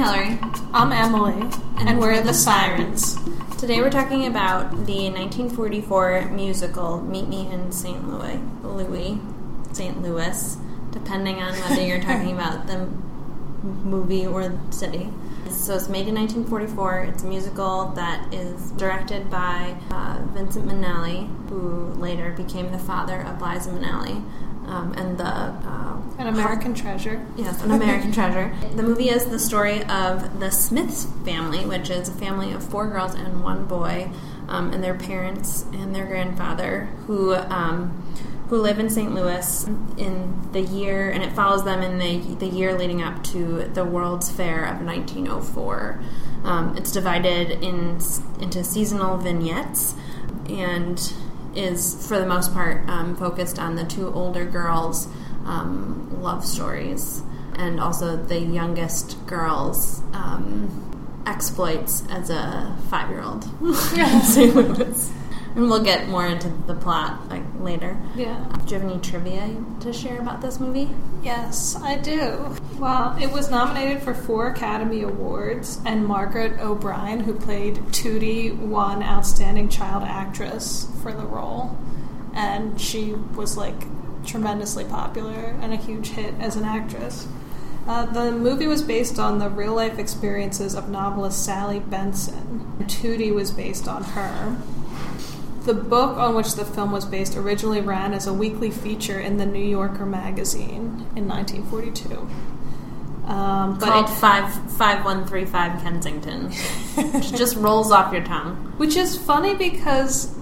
Hillary. I'm Emily, and, we're the Sirens. Today we're talking about the 1944 musical Meet Me in St. Louis, Louis, St. Louis, depending on whether you're talking about the movie or the city. So it's made in 1944. It's a musical that is directed by uh, Vincent Minnelli, who later became the father of Liza Minnelli. Um, and the uh, An American treasure. Yes, an American treasure. The movie is the story of the Smiths family, which is a family of four girls and one boy, um, and their parents and their grandfather, who um, who live in St. Louis in the year, and it follows them in the the year leading up to the World's Fair of 1904. Um, it's divided in into seasonal vignettes, and is for the most part um, focused on the two older girls' um, love stories and also the youngest girl's um, exploits as a five year old. and we'll get more into the plot like later. Yeah. Do you have any trivia to share about this movie? Yes, I do. Well, it was nominated for four Academy Awards, and Margaret O'Brien, who played Tootie, won Outstanding Child Actress for the role. And she was like tremendously popular and a huge hit as an actress. Uh, the movie was based on the real life experiences of novelist Sally Benson. Tootie was based on her. The book on which the film was based originally ran as a weekly feature in the New Yorker magazine in 1942. Um, but Called it- five five one three five Kensington, which just rolls off your tongue. Which is funny because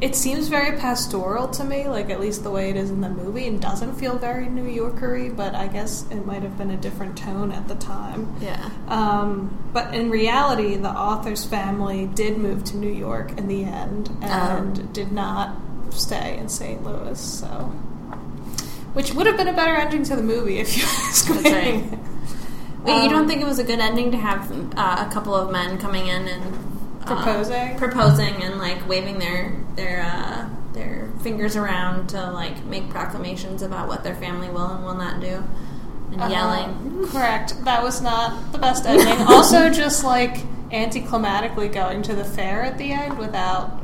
it seems very pastoral to me, like at least the way it is in the movie, and doesn't feel very New Yorkery. But I guess it might have been a different tone at the time. Yeah. Um, but in reality, the author's family did move to New York in the end and Oh. did not stay in St. Louis. So, which would have been a better ending to the movie if you ask me. Right. Wait, you don't Um, think it was a good ending to have uh, a couple of men coming in and uh, Proposing? proposing, and like waving their their uh, their fingers around to like make proclamations about what their family will and will not do, and Uh, yelling. Correct. That was not the best ending. also, just like anticlimactically going to the fair at the end without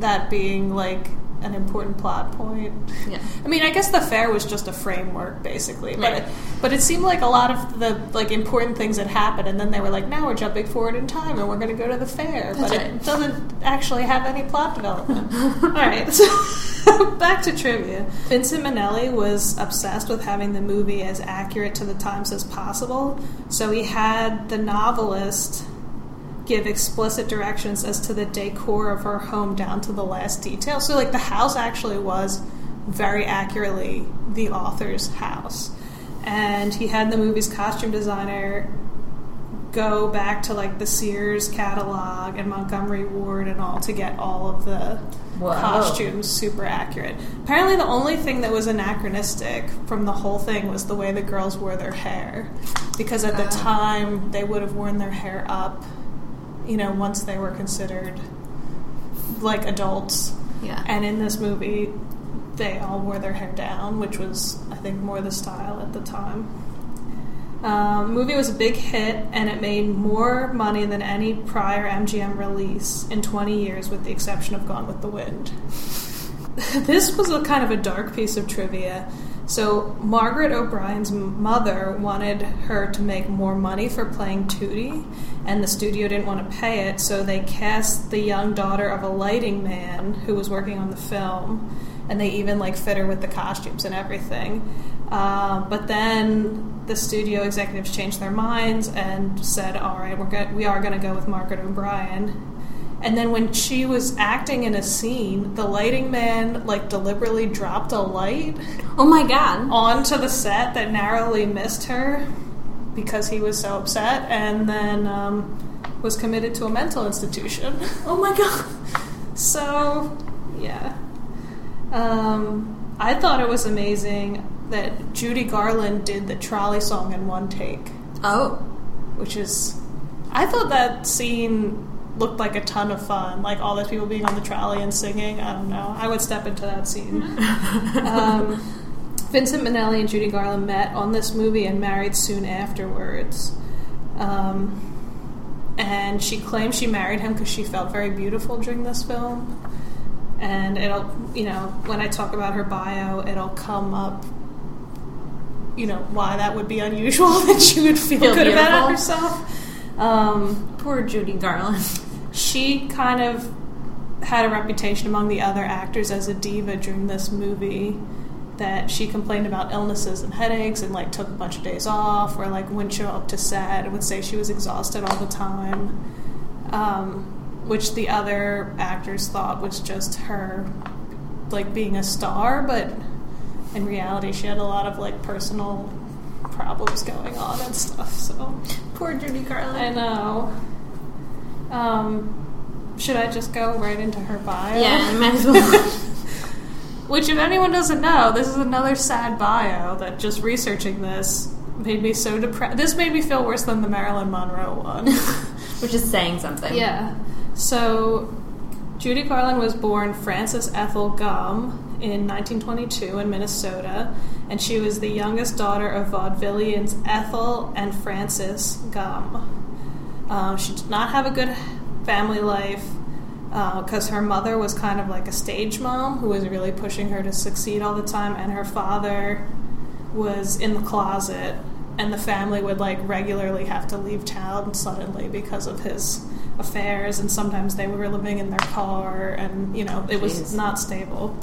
that being like an important plot point. Yeah. I mean, I guess the fair was just a framework, basically, but Right. it, but it seemed like a lot of the like important things had happened, and then they were like, "Now we're jumping forward in time, and we're going to go to the fair," That's but right. it doesn't actually have any plot development. All right, so back to trivia. Vincent Minnelli was obsessed with having the movie as accurate to the times as possible, so he had the novelist give explicit directions as to the decor of her home down to the last detail. So, like, the house actually was very accurately the author's house. And he had the movie's costume designer go back to, like, the Sears catalog and Montgomery Ward and all to get all of the Whoa. costumes super accurate. Apparently, the only thing that was anachronistic from the whole thing was the way the girls wore their hair. Because at the Ah. time, they would have worn their hair up you know, once they were considered like adults. Yeah. And in this movie, they all wore their hair down, which was, I think, more the style at the time. Um, movie was a big hit, and it made more money than any prior MGM release in 20 years, with the exception of Gone with the Wind. this was a kind of a dark piece of trivia. So Margaret O'Brien's mother wanted her to make more money for playing Tootie, and the studio didn't want to pay it, so they cast the young daughter of a lighting man who was working on the film, and they even like fit her with the costumes and everything. Uh, but then the studio executives changed their minds and said, "All right, we're go- we are going to go with Margaret O'Brien." And then when she was acting in a scene, the lighting man like deliberately dropped a light Oh my god. onto the set that narrowly missed her because he was so upset, and then um, was committed to a mental institution. Oh my god. so, yeah. Um, I thought it was amazing that Judy Garland did the trolley song in one take, Oh. which is. I thought that scene looked like a ton of fun. Like all those people being on the trolley and singing. I don't know. I would step into that scene. um, Vincent Minnelli and Judy Garland met on this movie and married soon afterwards. Um, and she claims she married him because she felt very beautiful during this film. And it'll, you know, when I talk about her bio, it'll come up, you know, why that would be unusual that she would feel, Feel good about beautiful. it herself. Um, Poor Judy Garland. she kind of had a reputation among the other actors as a diva during this movie that she complained about illnesses and headaches and like took a bunch of days off or like wouldn't show up to set and would say she was exhausted all the time um, which the other actors thought was just her like being a star but in reality she had a lot of like personal problems going on and stuff so Poor Judy Garland. I know. Um, should I just go right into her bio? yeah, might as well. Which, if anyone doesn't know, this is another sad bio that just researching this made me so depressed. This made me feel worse than the Marilyn Monroe one. Which is saying something. yeah. So, Judy Garland was born Frances Ethel Gumm in 1922 in Minnesota, and she was the youngest daughter of vaudevillians Ethel and Frances Gumm. Um, she did not have a good family life because her mother was kind of like a stage mom who was really pushing her to succeed all the time, and her father was in the closet, and the family would like regularly have to leave town suddenly because of his affairs, and sometimes they were living in their car, and you know it was Jeez. not stable.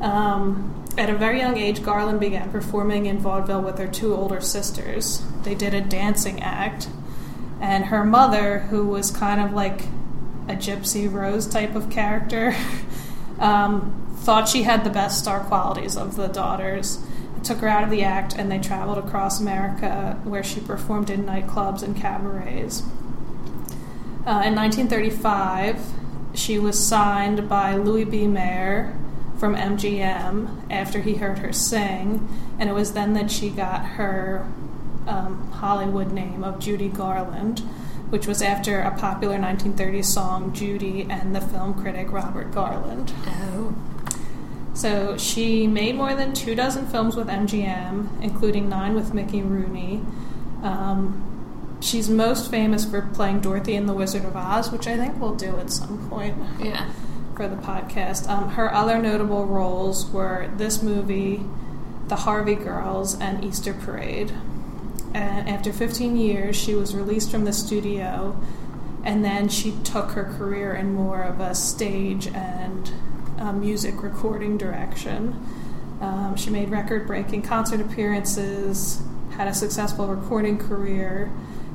Um, at a very young age, Garland began performing in vaudeville with her two older sisters. They did a dancing act, and her mother, who was kind of like a Gypsy Rose type of character, um, thought she had the best star qualities of the daughters. Took her out of the act, and they traveled across America, where she performed in nightclubs and cabarets. Uh, in 1935, she was signed by Louis B. Mayer from MGM after he heard her sing, and it was then that she got her um, Hollywood name of Judy Garland, which was after a popular 1930s song, Judy, and the film critic Robert Garland. Oh. So she made more than two dozen films with MGM, including nine with Mickey Rooney. Um, she's most famous for playing Dorothy in The Wizard of Oz, which I think we'll do at some point Yeah. for the podcast. Um, her other notable roles were this movie, The Harvey Girls, and Easter Parade. And after 15 years, she was released from the studio, and then she took her career in more of a stage and uh, music recording direction. Um, she made record breaking concert appearances, had a successful recording career,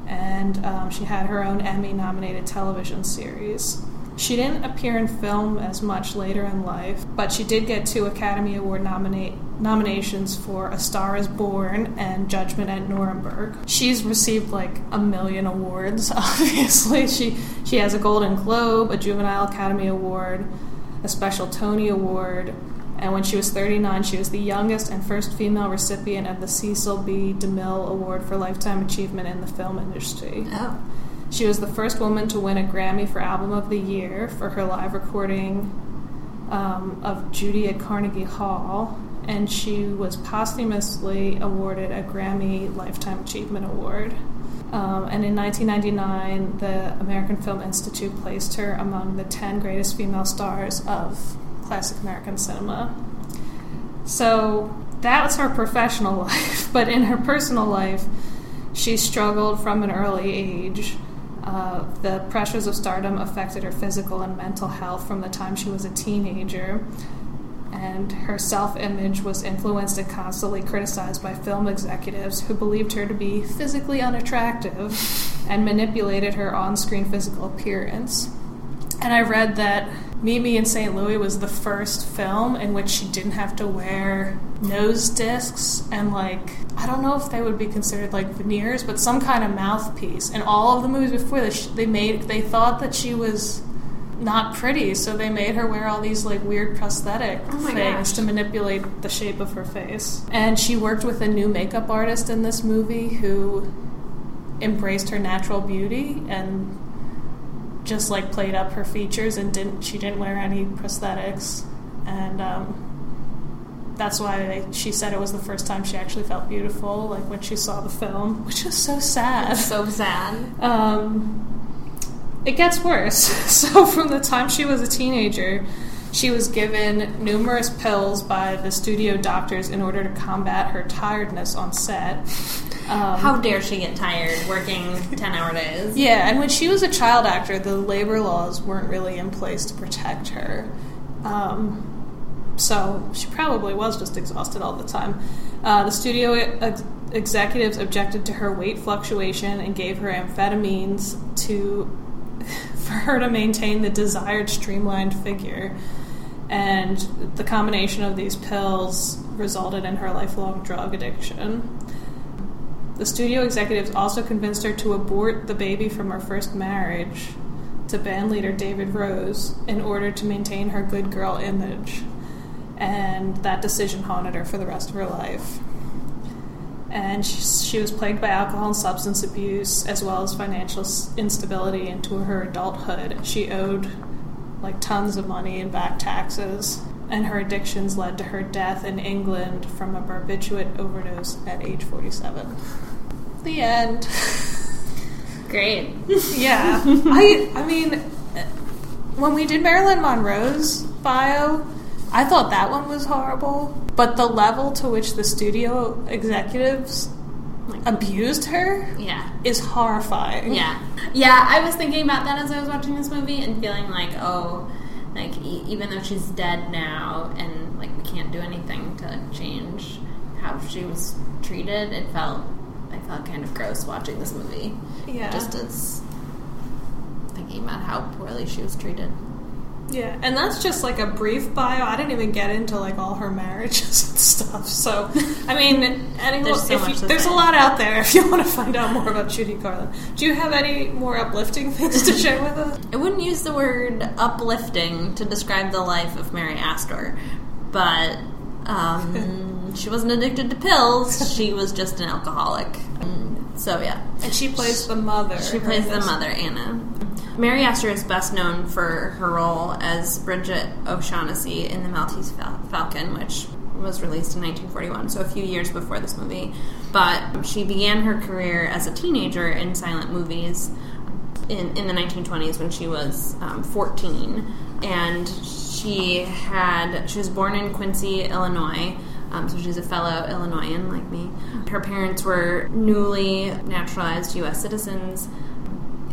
and um, she had her own Emmy nominated television series. She didn't appear in film as much later in life, but she did get two Academy Award nominate, nominations for A Star is Born and Judgment at Nuremberg. She's received like a million awards, obviously. She, she has a Golden Globe, a Juvenile Academy Award, a special Tony Award, and when she was 39, she was the youngest and first female recipient of the Cecil B. DeMille Award for Lifetime Achievement in the Film Industry. Oh. She was the first woman to win a Grammy for Album of the Year for her live recording um, of Judy at Carnegie Hall, and she was posthumously awarded a Grammy Lifetime Achievement Award. Um, and in 1999, the American Film Institute placed her among the 10 greatest female stars of classic American cinema. So that was her professional life, but in her personal life, she struggled from an early age. Uh, the pressures of stardom affected her physical and mental health from the time she was a teenager, and her self image was influenced and constantly criticized by film executives who believed her to be physically unattractive and manipulated her on screen physical appearance. And I read that Meet Me in St. Louis was the first film in which she didn't have to wear nose discs and like I don't know if they would be considered like veneers, but some kind of mouthpiece. And all of the movies before this, they made they thought that she was not pretty, so they made her wear all these like weird prosthetic Oh things gosh. to manipulate the shape of her face. And she worked with a new makeup artist in this movie who embraced her natural beauty and just like played up her features and didn't she didn't wear any prosthetics and um, that's why she said it was the first time she actually felt beautiful, like when she saw the film, which is so sad. So sad. Um, it gets worse. So, from the time she was a teenager, she was given numerous pills by the studio doctors in order to combat her tiredness on set. Um, How dare she get tired working 10 hour days? yeah, and when she was a child actor, the labor laws weren't really in place to protect her. Um, so she probably was just exhausted all the time. Uh, the studio ex- executives objected to her weight fluctuation and gave her amphetamines to for her to maintain the desired streamlined figure. And the combination of these pills resulted in her lifelong drug addiction. The studio executives also convinced her to abort the baby from her first marriage to bandleader David Rose in order to maintain her good girl image. And that decision haunted her for the rest of her life. And she, she was plagued by alcohol and substance abuse, as well as financial instability into her adulthood. She owed like tons of money in back taxes, and her addictions led to her death in England from a barbiturate overdose at age 47. The end. Great. Yeah. I I mean when we did Marilyn Monroe's bio, I thought that one was horrible, but the level to which the studio executives abused her Yeah. is horrifying. Yeah. Yeah, I was thinking about that as I was watching this movie and feeling like, oh, like e- even though she's dead now and like we can't do anything to change how she was treated, it felt I felt kind of gross watching this movie. Yeah. Just as thinking about how poorly she was treated. Yeah, and that's just like a brief bio. I didn't even get into like all her marriages and stuff. So, I mean, anyone, There's so you, there's a lot out there if you want to find out more about Judy Garland. Do you have any more uplifting things to share with us? I wouldn't use the word uplifting to describe the life of Mary Astor, but um, she wasn't addicted to pills. She was just an alcoholic. So yeah, And she plays the mother. she plays the mother Anna. Mary Astor is best known for her role as Brigid O'Shaughnessy in The Maltese Fal- Falcon, which was released in 1941, so a few years before this movie. But she began her career as a teenager in silent movies in, in the 1920s when she was um, 14. And she had she was born in Quincy, Illinois. Um, so she's a fellow Illinoisan like me. Her parents were newly naturalized U.S. citizens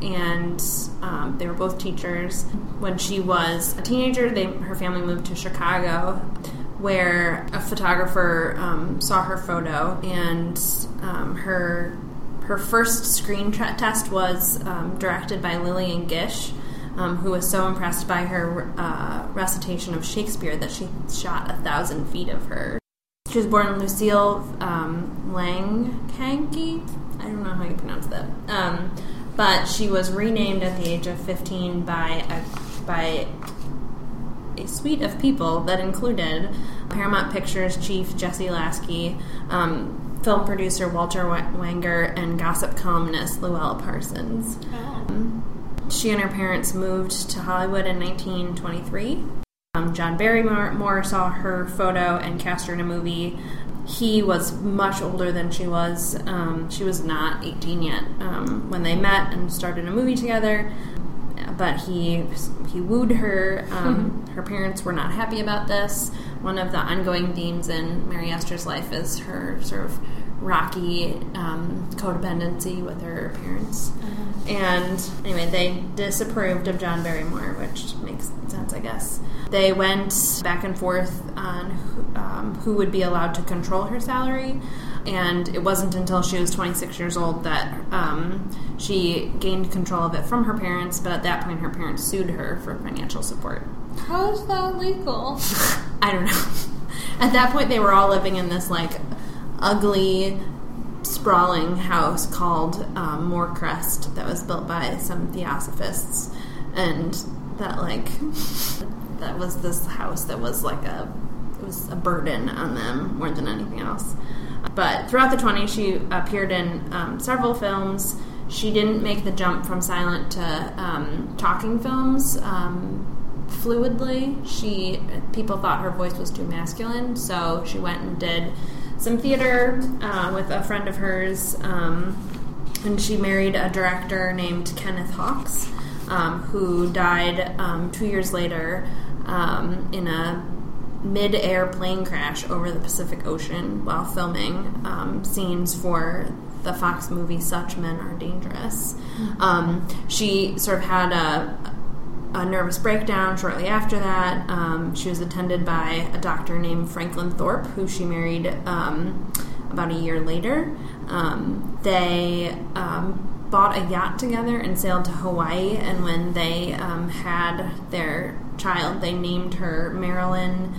and um, they were both teachers. When she was a teenager, they, her family moved to Chicago, where a photographer um, saw her photo, and um, her her first screen tra- test was um, directed by Lillian Gish. Um, who was so impressed by her uh, recitation of Shakespeare that she shot a thousand feet of her. She was born Lucille um, Langhanke. I don't know how you pronounce that. Um, but she was renamed at the age of 15 by a, by a suite of people that included Paramount Pictures chief Jesse Lasky, um, film producer Walter Wanger, and gossip columnist Louella Parsons. Um, she and her parents moved to Hollywood in 1923. Um, John Barrymore saw her photo and cast her in a movie. He was much older than she was. Um, she was not 18 yet um, when they met and started a movie together. But he he wooed her. Um, her parents were not happy about this. One of the ongoing themes in Mary Astor's life is her sort of rocky um, codependency with her parents. And anyway, they disapproved of John Barrymore, which makes sense, I guess. They went back and forth on who, um, who would be allowed to control her salary, and it wasn't until she was 26 years old that um, she gained control of it from her parents. But at that point, her parents sued her for financial support. How is that legal? I don't know. At that point, they were all living in this like ugly, sprawling house called um, Moorcrest that was built by some theosophists, and that like that was this house that was like a it was a burden on them more than anything else. But throughout the 20s, she appeared in um, several films. She didn't make the jump from silent to um, talking films. Um, fluidly. She people thought her voice was too masculine, so she went and did some theater uh, with a friend of hers, um, and she married a director named Kenneth Hawks, um, who died um, two years later um, in a mid-air plane crash over the Pacific Ocean while filming um, scenes for the Fox movie "Such Men Are Dangerous." Um, she sort of had a, a nervous breakdown shortly after that. Um, she was attended by a doctor named Franklin Thorpe, who she married um, about a year later. Um, they um, bought a yacht together and sailed to Hawaii. And when they um, had their child, they named her Marilyn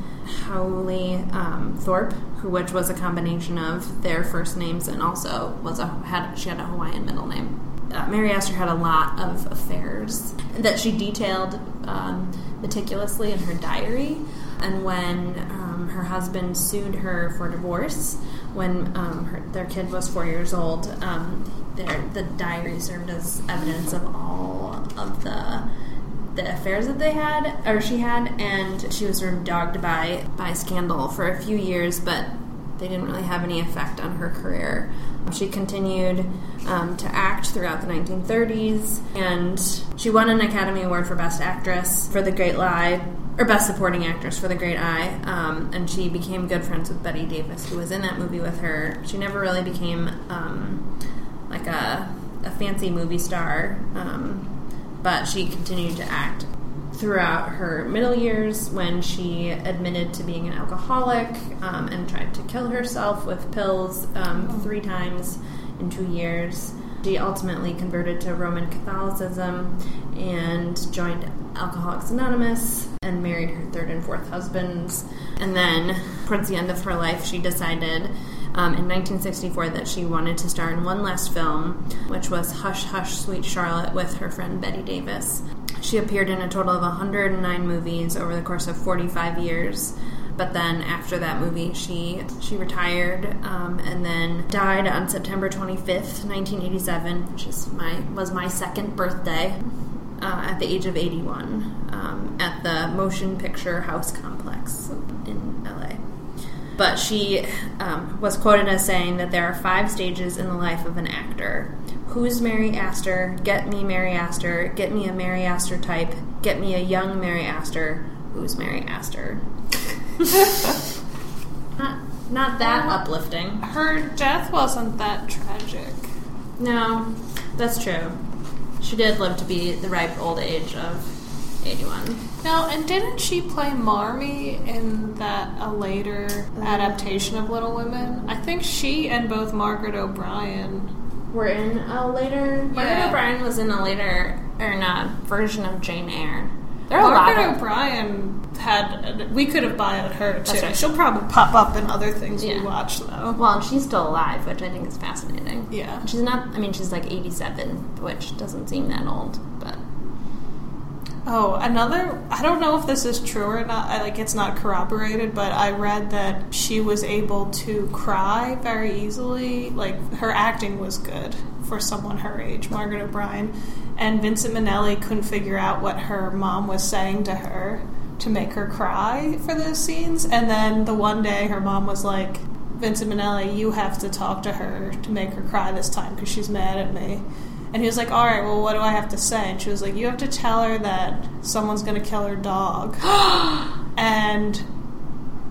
Howley um, Thorpe, who, which was a combination of their first names and also was a had she had a Hawaiian middle name. Uh, Mary Astor had a lot of affairs that she detailed um, meticulously in her diary. And when um, her husband sued her for divorce, when um, her, their kid was four years old, um, their, the diary served as evidence of all of the the affairs that they had or she had and she was sort of dogged by by scandal for a few years but they didn't really have any effect on her career she continued um, to act throughout the 1930s and she won an academy award for best actress for the great lie or best supporting actress for the great lie um, and she became good friends with bette davis who was in that movie with her. She never really became um, like a, a fancy movie star um, but she continued to act throughout her middle years when she admitted to being an alcoholic um, and tried to kill herself with pills um, three times in two years. She ultimately converted to Roman Catholicism and joined Alcoholics Anonymous and married her third and fourth husbands. And then, towards the end of her life, she decided um, in 1964 that she wanted to star in one last film, which was Hush Hush Sweet Charlotte with her friend Bette Davis. She appeared in a total of 109 movies over the course of 45 years. But then after that movie, she she retired um, and then died on September 25th, 1987, which is my was my second birthday. Uh, at the age of 81 um, at the Motion Picture House Complex in LA but she um, was quoted as saying that there are five stages in the life of an actor. Who's Mary Astor? Get me Mary Astor. Get me a Mary Astor type. Get me a young Mary Astor. Who's Mary Astor? not, not that Well, uplifting. Her death wasn't that tragic. No, that's true. She did live to be the ripe old age of 81. No, and didn't she play Marmee in that a later mm. adaptation of Little Women? I think she and both Margaret O'Brien. We're in a later. Margaret O'Brien was in a later, or in a version of Jane Eyre. There are a lot Margaret O'Brien had. We could have bought her too. Right. She'll probably pop up in other things Yeah. we watch though. Well, and she's still alive, which I think is fascinating. Yeah. She's not, I mean, she's like 87, which doesn't seem that old, but. Oh, another. I don't know if this is true or not. I, like, it's not corroborated, but I read that she was able to cry very easily. Like, her acting was good for someone her age, Margaret O'Brien. And Vincent Minnelli couldn't figure out what her mom was saying to her to make her cry for those scenes. And then the one day her mom was like, Vincent Minnelli, you have to talk to her to make her cry this time because she's mad at me. And he was like, All right, well, what do I have to say? And she was like, You have to tell her that someone's going to kill her dog. and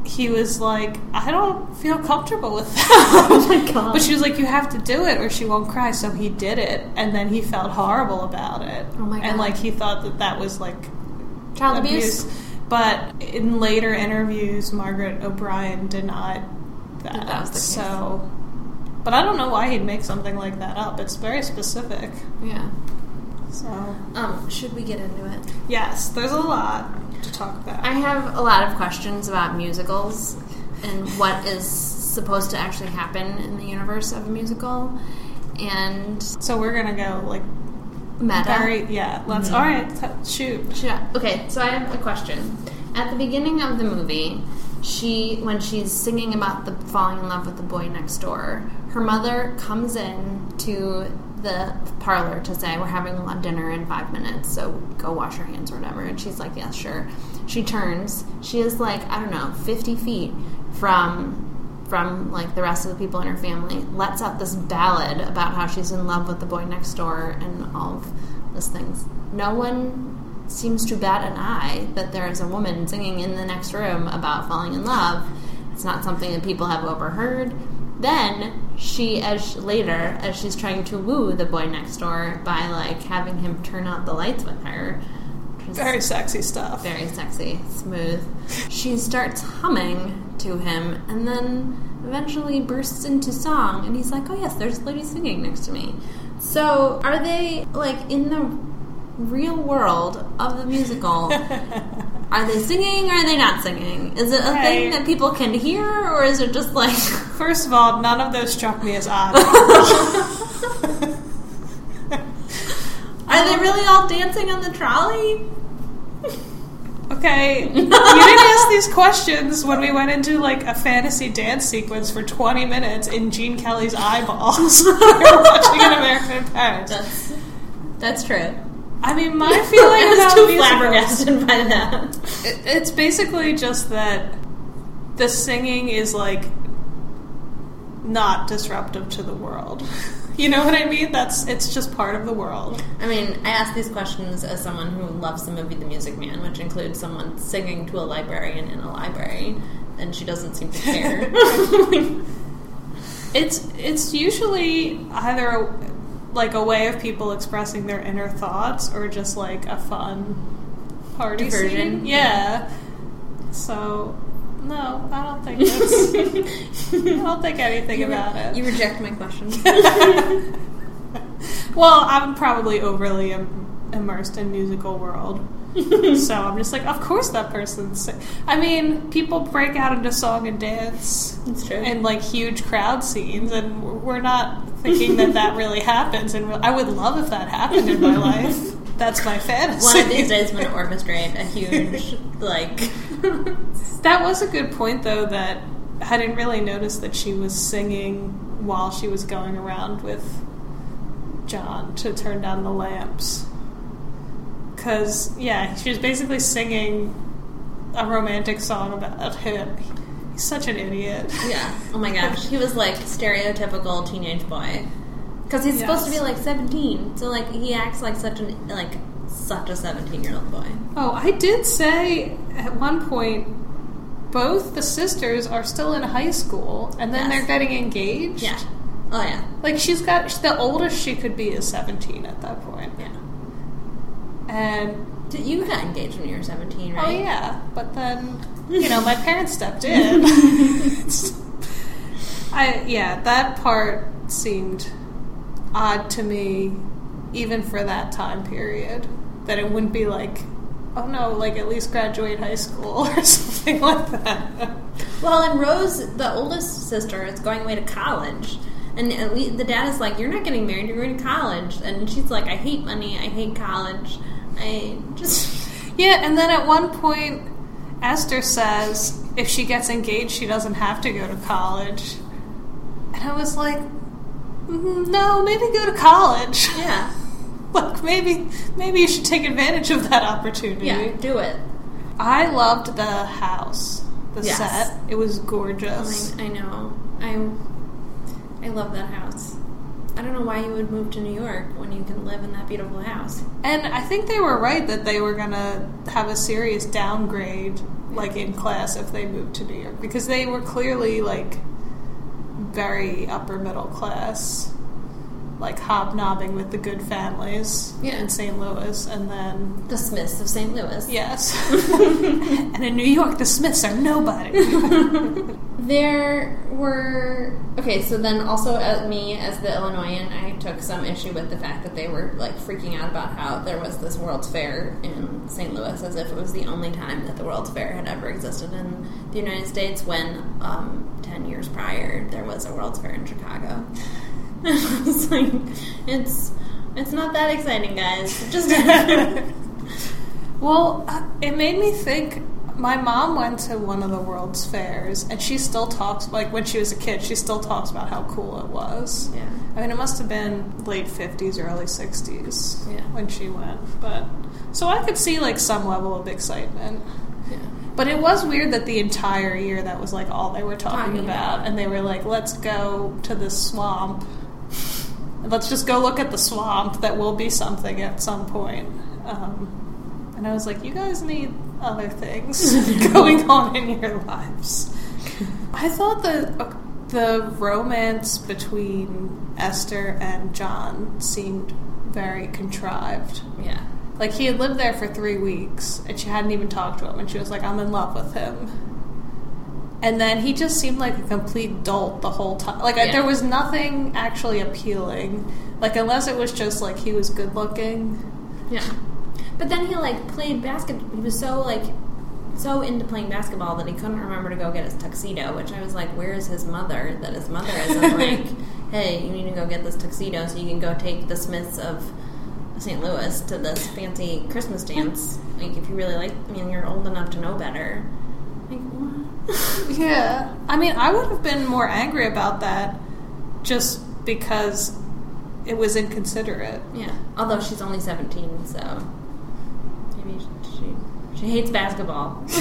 he was like, I don't feel comfortable with that. Oh my god. But she was like, You have to do it or she won't cry. So he did it. And then he felt horrible about it. Oh my god! And like, he thought that that was like Child abuse? But in later interviews, Margaret O'Brien denied that. That that was the case. So, but I don't know why he'd make something like that up. It's very specific. Yeah. So, Um, should we get into it? yes, there's a lot to talk about. I have a lot of questions about musicals and what is supposed to actually happen in the universe of a musical. And so we're gonna go like meta. very yeah. Let's Mhm. all right. shoot. Yeah. Okay, so I have a question. At the beginning of the movie, she when she's singing about the falling in love with the boy next door, her mother comes in to the parlor to say we're having dinner in five minutes, so go wash your hands or whatever. And she's like, yes, sure. She turns. She is like I don't know, fifty feet from from like the rest of the people in her family. Lets out this ballad about how she's in love with the boy next door and all of those things. No one seems to bat an eye that there is a woman singing in the next room about falling in love. It's not something that people have overheard. Then she, as later, as she's trying to woo the boy next door by like having him turn out the lights with her, Very sexy stuff. very sexy, smooth. She starts humming to him, and then eventually bursts into song. And he's like, "Oh yes, there's a lady singing next to me." So, are they like in the real world of the musical? Are they singing or are they not singing? Is it a thing that people can hear or is it just like First of all, none of those struck me as odd. Are they really all dancing on the trolley? Okay, you didn't ask these questions when we went into like a fantasy dance sequence for 20 minutes in Gene Kelly's eyeballs. we were watching an American in Paris. That's that's true. I mean, my I feeling was about too flabbergasted by that. it, it's basically just that the singing is like not disruptive to the world. You know what I mean? That's it's just part of the world. I mean, I ask these questions as someone who loves the movie The Music Man, which includes someone singing to a librarian in a library, and she doesn't seem to care. It's it's usually either a, like a way of people expressing their inner thoughts or just like a fun party Diversion, scene. Yeah. So no, I don't think that's. I don't think anything about it. you reject my question. well, I'm probably overly Im- immersed in musical world. so I'm just like, of course that person's. Sing-. I mean, people break out into song and dance true. in like huge crowd scenes, and we're not thinking that that really happens. And I would love if that happened in my life. That's my fantasy. One of these days, I'm going to orchestrate a huge, like. That was a good point, though. That I didn't really notice that she was singing while she was going around with John to turn down the lamps. Because yeah, she was basically singing a romantic song about him. He's such an idiot. yeah. Oh my gosh. He was like stereotypical teenage boy. Because he's supposed to be like 17. So, like, he acts like such an, like, such a 17 year old boy. Oh, I did say at one point both the sisters are still in high school, and then Yes. they're getting engaged. Yeah. Oh, yeah. Like she's got the oldest she could be is seventeen at that point, Yeah. and Did- You got engaged when you were 17, right? oh yeah, but then you know my parents stepped in. I yeah, that part seemed odd to me, even for that time period. That it wouldn't be like, oh no, like at least graduate high school or something like that. Well, and Rose, the oldest sister, is going away to college. And at least the dad is like, You're not getting married, you're going to college. And she's like, I hate money, I hate college. I just. Yeah, and then at one point, Esther says if she gets engaged, she doesn't have to go to college. And I was like, "Mm, no, maybe go to college. Yeah. like maybe, maybe you should take advantage of that opportunity. Yeah, do it. I loved the house, the Yes. set. It was Oh gorgeous. my, I know. I, I love that house. I don't know why you would move to New York when you can live in that beautiful house. And I think they were right that they were gonna have a serious downgrade, like in class, if they moved to New York, because they were clearly like very upper middle class, like hobnobbing with the good families Yeah. in St. Louis, and then The Smiths of St. Louis. yes, and in New York, the Smiths are nobody. There were okay, so then also at me as the Illinoisan, I took some issue with the fact that they were like freaking out about how there was this World's Fair in St. Louis, as if it was the only time that the World's Fair had ever existed in the United States. When um, ten years prior, there was a World's Fair in Chicago. I was like, it's it's not that exciting, guys. Just Well, uh, it made me think my mom went to one of the World's Fairs, and she still talks like when she was a kid. She still talks about how cool it was. Yeah. I mean, it must have been late fifties, early sixties Yeah. when she went. But so I could see like some level of excitement. Yeah. But it was weird that the entire year that was like all they were talking Talking about, about. and they were like, "Let's go to the swamp. Let's just go look at the swamp. That will be something at some point." Um, and I was like, "You guys need other things going on in your lives." I thought the the romance between Esther and John seemed very contrived. Yeah. Like he had lived there for three weeks, and she hadn't even talked to him, and she was like, "I'm in love with him." And then he just seemed like a complete dolt the whole time. Like I Yeah. there was nothing actually appealing, like unless it was just like he was good looking. Yeah. But then he like played basketball. He was so like so into playing basketball that he couldn't remember to go get his tuxedo. Which I was like, where is his mother? That his mother isn't like, hey, you need to go get this tuxedo so you can go take the Smiths of St. Louis to this fancy Christmas dance. Like if you really like, I mean, you're old enough to know better. Yeah, I mean, I would have been more angry about that, just because it was inconsiderate. yeah. Although she's only seventeen, so maybe she she hates basketball.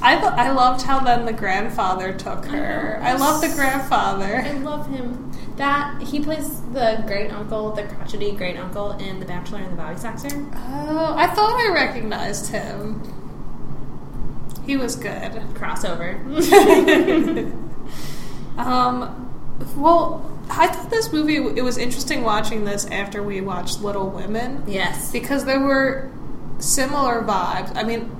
I th- I loved how then the grandfather took her. I, know. love the grandfather. I love him. That he plays the great uncle, the crotchety great uncle in The Bachelor and the Bobby Soxer. Oh, I thought I recognized him. He was good. Crossover. Um, well, I thought this movie it was interesting watching this after we watched Little Women yes. because there were similar vibes. I mean,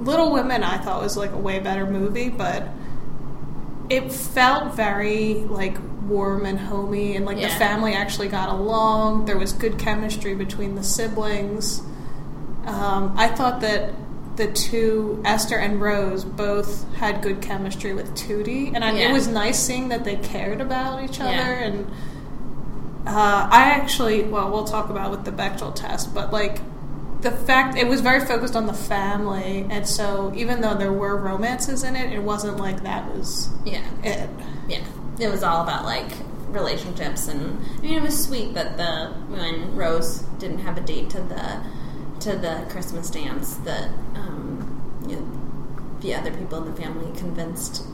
Little Women I thought was like a way better movie, but it felt very like warm and homey and like the family actually got along. There was good chemistry between the siblings. Um, I thought that the two Esther and Rose both had good chemistry with Tootie, and I, it was nice seeing that they cared about each other. Yeah. And uh, I actually, well, we'll talk about with the Bechdel test, but like the fact it was very focused on the family, and so even though there were romances in it, it wasn't like that was Yeah. it. Yeah. It was all about like relationships and I mean it was sweet that the when Rose didn't have a date to the to the Christmas dance that um, you know, the other people in the family convinced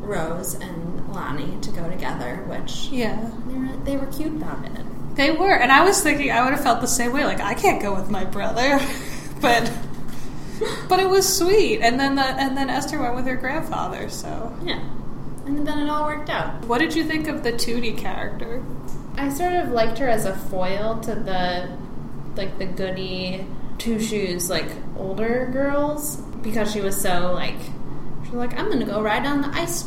Rose and Lonnie to go together, which Yeah. they were they were cute about it. They were, and I was thinking I would have felt the same way. Like I can't go with my brother, but but it was sweet. And then the, and then Esther went with her grandfather. So, Yeah. And then it all worked out. what did you think of the Tootie character? I sort of liked her as a foil to the like the goody two shoes like older girls because she was so like she was like I'm gonna go ride on the ice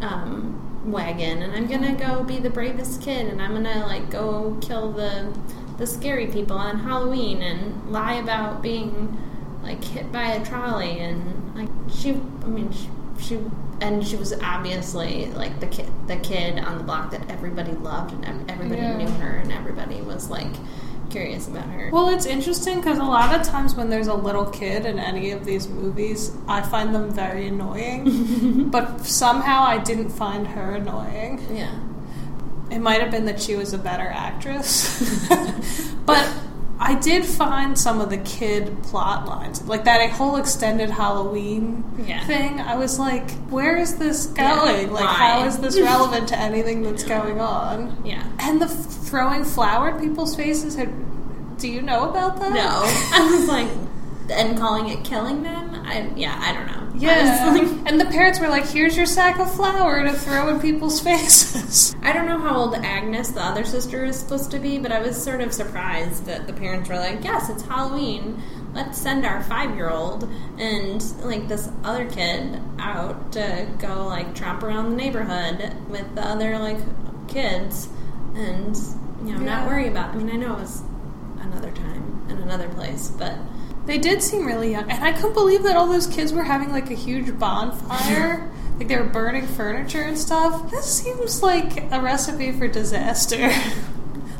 um, wagon and I'm gonna go be the bravest kid and I'm gonna like go kill the the scary people on Halloween and lie about being like hit by a trolley and like she I mean she, she and she was obviously like the kid the kid on the block that everybody loved and everybody Yeah. knew her and everybody was like curious about her. Well, it's interesting because a lot of times when there's a little kid in any of these movies, I find them very annoying. but somehow I didn't find her annoying. yeah. It might have been that she was a better actress. but I did find some of the kid plot lines, like that whole extended Halloween Yeah. thing. I was like, where is this Yeah, going? like, why? how is this relevant to anything that's going on? Yeah. And the f- throwing flour at people's faces had. Do you know about that? No. I was like and calling it killing them? I yeah, I don't know. Yeah. Like, and the parents were like, here's your sack of flour to throw in people's faces. I don't know how old Agnes, the other sister, is supposed to be, but I was sort of surprised that the parents were like, "Yes, it's Halloween. Let's send our five-year-old and like this other kid out to go like tromp around the neighborhood with the other like kids, and you know not Yeah. worry about." I mean, I know it was another time and another place, but They did seem really young, and I couldn't believe that all those kids were having like a huge bonfire. like they were burning furniture and stuff. This seems like a recipe for disaster.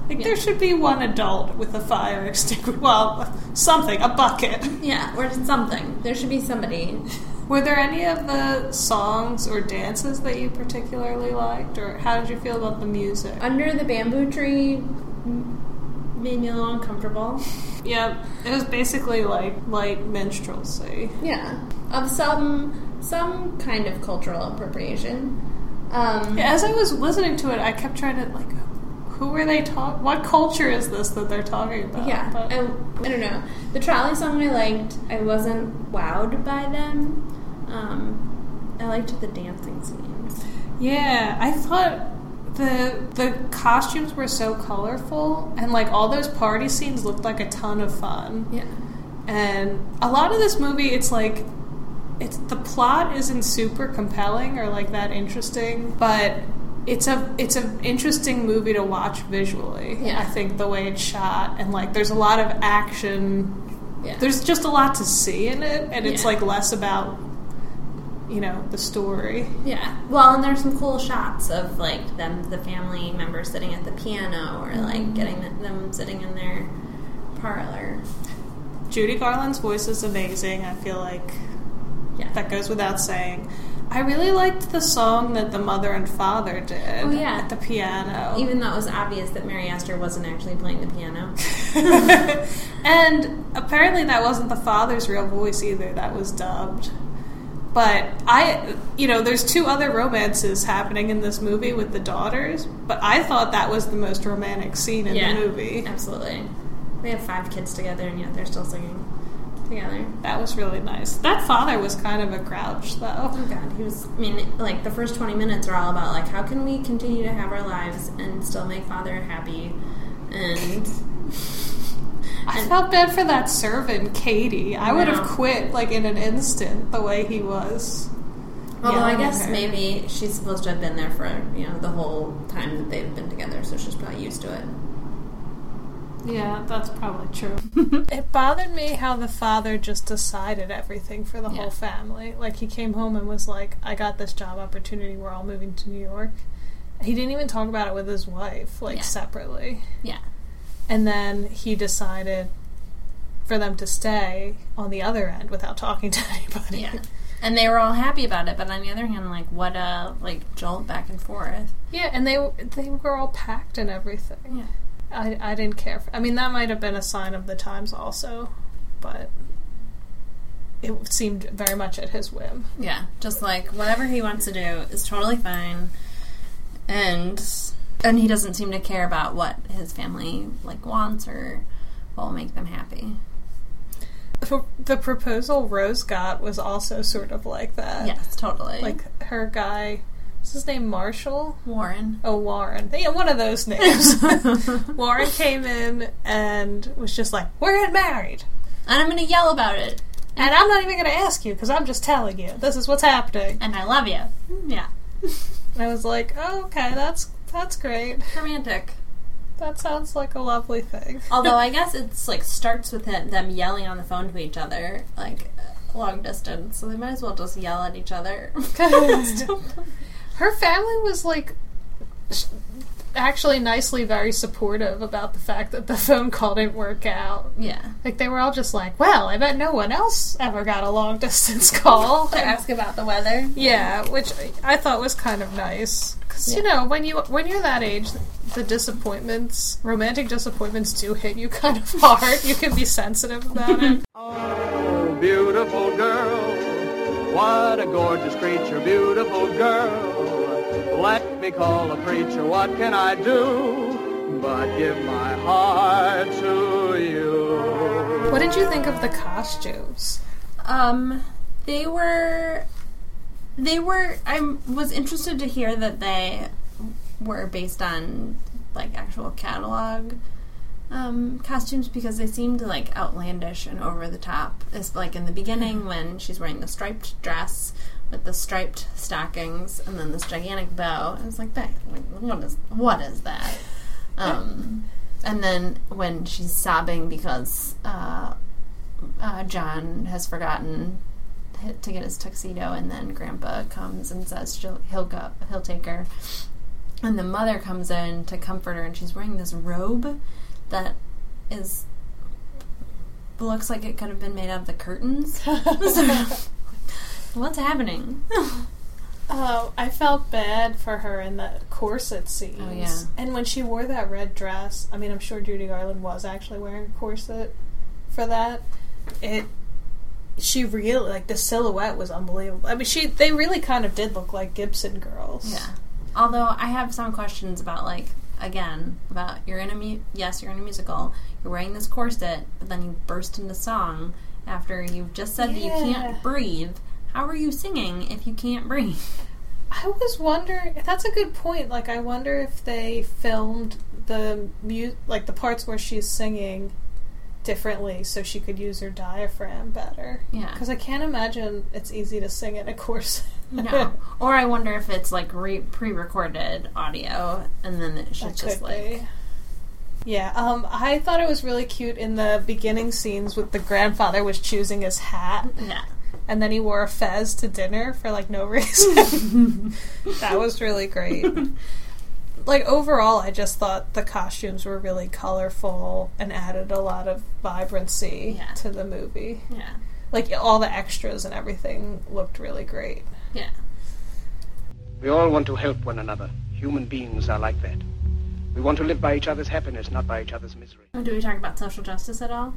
Like Yeah. there should be one adult with a fire extinguisher. Well, something, a bucket. Yeah, or something. There should be somebody. Were there any of the songs or dances that you particularly liked, or how did you feel about the music? Under the bamboo tree made me a little uncomfortable. Yeah, it was basically like light minstrelsy. Yeah, of some some kind of cultural appropriation. Um, As I was listening to it, I kept trying to like, who are they talking? What culture is this that they're talking about? Yeah, But- I, I don't know. The trolley song I liked. I wasn't wowed by them. Um, I liked the dancing scene. Yeah, I thought the the costumes were so colorful and like all those party scenes looked like a ton of fun. Yeah, And a lot of this movie it's like it's the plot isn't super compelling or like that interesting, but it's a it's an interesting movie to watch visually. Yeah. I think the way it's shot and like there's a lot of action. yeah. There's just a lot to see in it and it's Yeah. like less about you know, the story. Yeah. Well, and there's some cool shots of like them, the family members sitting at the piano, or like mm-hmm. getting them, them sitting in their parlor. Judy Garland's voice is amazing. I feel like Yeah. that goes without saying. I really liked the song that the mother and father did Oh, yeah. at the piano. Even though it was obvious that Mary Astor wasn't actually playing the piano. and apparently that wasn't the father's real voice either. That was dubbed. But I, you know, there's two other romances happening in this movie with the daughters, but I thought that was the most romantic scene in yeah. the movie. Absolutely. They have five kids together, and yet they're still singing together. That was really nice. That father was kind of a grouch, though. Oh god, he was. I mean, like the first twenty minutes are all about like how can we continue to have our lives and still make father happy, and I felt bad for that servant, Katie. I would have quit like in an instant the way he was. although I guess her. maybe she's supposed to have been there for you know the whole time that they've been together, so she's probably used to it. Yeah, that's probably true. it bothered me how the father just decided everything for the Yeah. whole family. Like he came home and was like, "I got this job opportunity. We're all moving to New York." He didn't even talk about it with his wife, like Yeah. separately. Yeah, And then he decided for them to stay on the other end without talking to anybody. yeah, and they were all happy about it. But on the other hand, like what a like jolt back and forth. Yeah, and they they were all packed and everything. Yeah. I, I didn't care. For, I mean, that might have been a sign of the times also, but it seemed very much at his whim. Yeah, just like whatever he wants to do is totally fine, and and he doesn't seem to care about what his family like wants or what will make them happy. The- proposal Rose got was also sort of like that. Yes, totally. Like her guy, what's his name? Marshall? Warren. Oh, Warren. Yeah, one of those names. Warren came in and was just like, We're getting married. And I'm gonna yell about it. And I'm not even going to ask you because I'm just telling you. This is what's happening. And I love you. Mm-hmm. Yeah. And I was like, oh, okay, that's that's great. Romantic. That sounds like a lovely thing. Although I guess it's like starts with them yelling on the phone to each other, like long distance. So they might as well just yell at each other. Her family was like sh- actually nicely very supportive about the fact that the phone call didn't work out. yeah. Like they were all just like, "Well, I bet no one else ever got a long distance call." To ask about the weather. yeah, which I thought was kind of nice because you know when you when you're that age, the disappointments, romantic disappointments, do hit you kind of hard. You can be sensitive about it. Oh, beautiful girl, what a gorgeous creature, beautiful girl. Let me call a preacher, what can I do but give my heart to you? What did you think of the costumes? Um, they were, they were. I was interested to hear that they were based on like actual catalog um, costumes because they seemed like outlandish and over the top. It's like in the beginning when she's wearing the striped dress with the striped stockings and then this gigantic bow. And it's like, that, what is what is that? Um, and then when she's sobbing because uh, uh, John has forgotten to get his tuxedo, and then Grandpa comes and says she'll, he'll go, he'll take her, And the mother comes in to comfort her, and she's wearing this robe that is looks like it could have been made out of the curtains. What's happening? Oh, I felt bad for her in the corset oh, scenes. Oh, yeah. And when she wore that red dress, I mean, I'm sure Judy Garland was actually wearing a corset for that. It, she really like the silhouette was unbelievable. I mean, she they really kind of did look like Gibson girls. Yeah. Although I have some questions about like again about you're in a mu- yes you're in a musical you're wearing this corset but then you burst into song after you've just said that you can't breathe. How are you singing if you can't breathe? I was wondering. That's a good point. Like, I wonder if they filmed the mu- like the parts where she's singing differently so she could use her diaphragm better. Yeah. Because I can't imagine it's easy to sing in a corset. No. or I wonder if it's like re- pre-recorded audio and then it should That just like be. Yeah, um, I thought it was really cute in the beginning scenes with the grandfather was choosing his hat, yeah. And then he wore a fez to dinner for like no reason. that was really great. Like overall, I just thought the costumes were really colorful and added a lot of vibrancy Yeah. to the movie. Yeah. Like all the extras and everything looked really great. Yeah. We all want to help one another. Human beings are like that. We want to live by each other's happiness, not by each other's misery. Do we talk about social justice at all?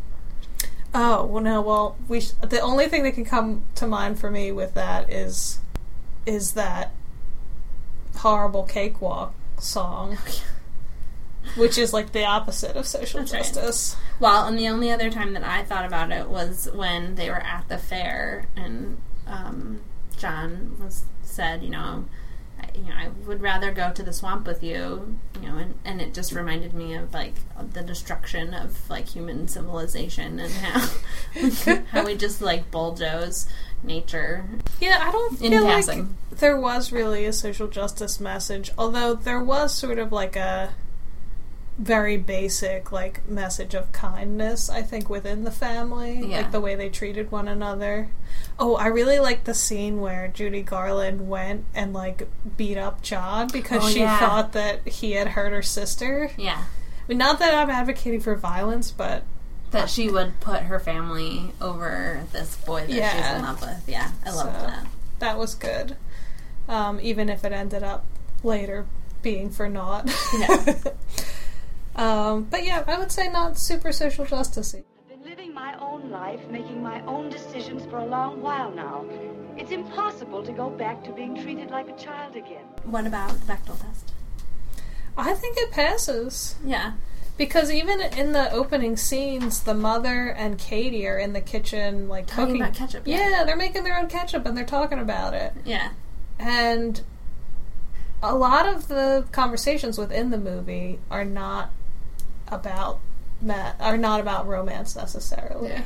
Oh well, no. Well, we sh- the only thing that can come to mind for me with that is is that horrible cakewalk song, which is like the opposite of social That's right. justice. Well, and the only other time that I thought about it was when they were at the fair and um, John was said, you know, you know, I would rather go to the swamp with you, you know, and, and it just reminded me of like of the destruction of like human civilization and how how we just like bulldoze nature Yeah, I don't in feel passing. like there was really a social justice message, although there was sort of like a very basic like message of kindness i think within the family Yeah. like the way they treated one another oh i really like the scene where judy garland went and like beat up john because Oh, she yeah. thought that he had hurt her sister Yeah. I mean, not that i'm advocating for violence but That she would put her family over this boy that she's in love with. Yeah, I loved So- that. that was good um, even if it ended up later being for naught Yeah. um, but yeah i would say not super social justice I've been living my own life, making my own decisions for a long while now. It's impossible to go back to being treated like a child again. What about the Bechdel test? i think it passes Yeah. Because even in the opening scenes, the mother and Katie are in the kitchen, like Talking cooking about ketchup, yeah. Yeah, they're making their own ketchup and they're talking about it. Yeah. And a lot of the conversations within the movie are not about ma- are not about romance necessarily. Yeah.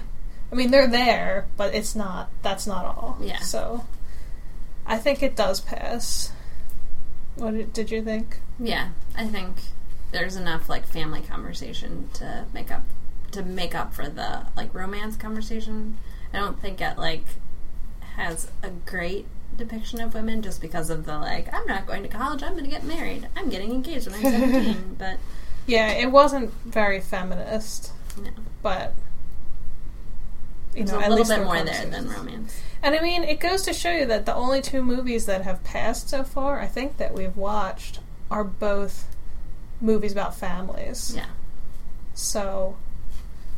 I mean, they're there, but it's not. That's not all. Yeah. So, I think it does pass. What did, did you think? Yeah. I think there's enough like family conversation to make up to make up for the like romance conversation. I don't think it like has a great depiction of women just because of the like I'm not going to college, I'm going to get married. I'm getting engaged when I'm 17, but Yeah, it wasn't very feminist, no. but you know, a little bit more there than romance. And I mean, it goes to show you that the only two movies that have passed so far, I think that we've watched, are both movies about families. Yeah. So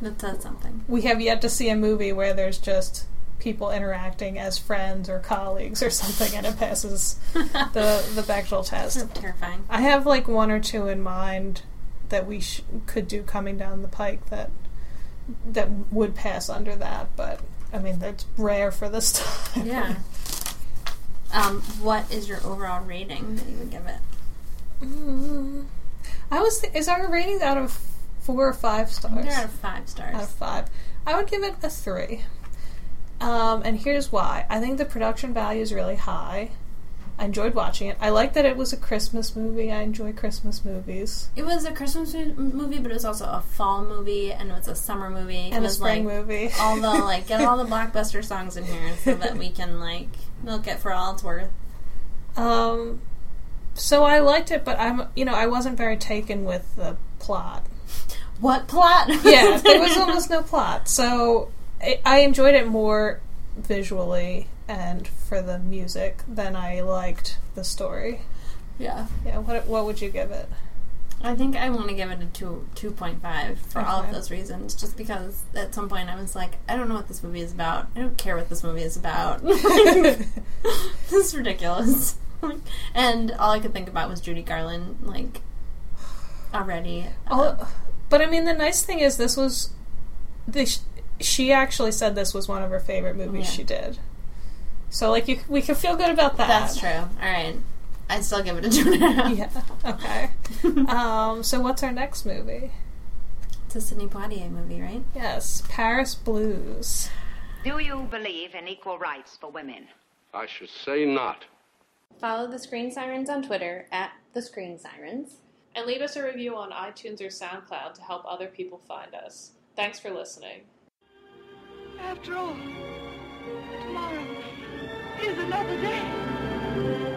That says something. we have yet to see a movie where there's just people interacting as friends or colleagues or something, and it passes the the Bechdel test. Terrifying. I have like one or two in mind that we sh- could do coming down the pike that that would pass under that, but I mean that's rare for this time. Yeah. Um, what is your overall rating that you would give it? Mm. I was. Th- is our rating out of four or five stars? Out of five stars. out of five. I would give it a three. Um, and here's why. I think the production value is really high. I enjoyed watching it. I like that it was a Christmas movie. I enjoy Christmas movies It was a Christmas mo- movie, but it was also a fall movie, and it was a summer movie. it and a was spring like movie. all the like get all the blockbuster songs in here so that we can like milk it for all it's worth. Um, so I liked it, but I'm you know I wasn't very taken with the plot. What plot? Yeah, there was almost no plot, so I, I enjoyed it more visually and for the music than I liked the story. yeah. Yeah, what what would you give it? I think I want to give it a two two point five for all of those reasons. Just because at some point I was like, I don't know what this movie is about. I don't care what this movie is about. this is ridiculous. and all I could think about was Judy Garland, like already. Uh, Oh, but I mean, the nice thing is this was this. She actually said this was one of her favorite movies Yeah. she did. So like you, we can feel good about that. that's true. All right, I still give it a two and a half. Yeah. Okay. um. So what's our next movie? It's a Sidney Poitier movie, right? Yes, Paris Blues. Do you believe in equal rights for women? I should say not. Follow the Screen Sirens on Twitter at the Screen Sirens. And leave us a review on iTunes or SoundCloud to help other people find us. Thanks for listening. After all, tomorrow is another day.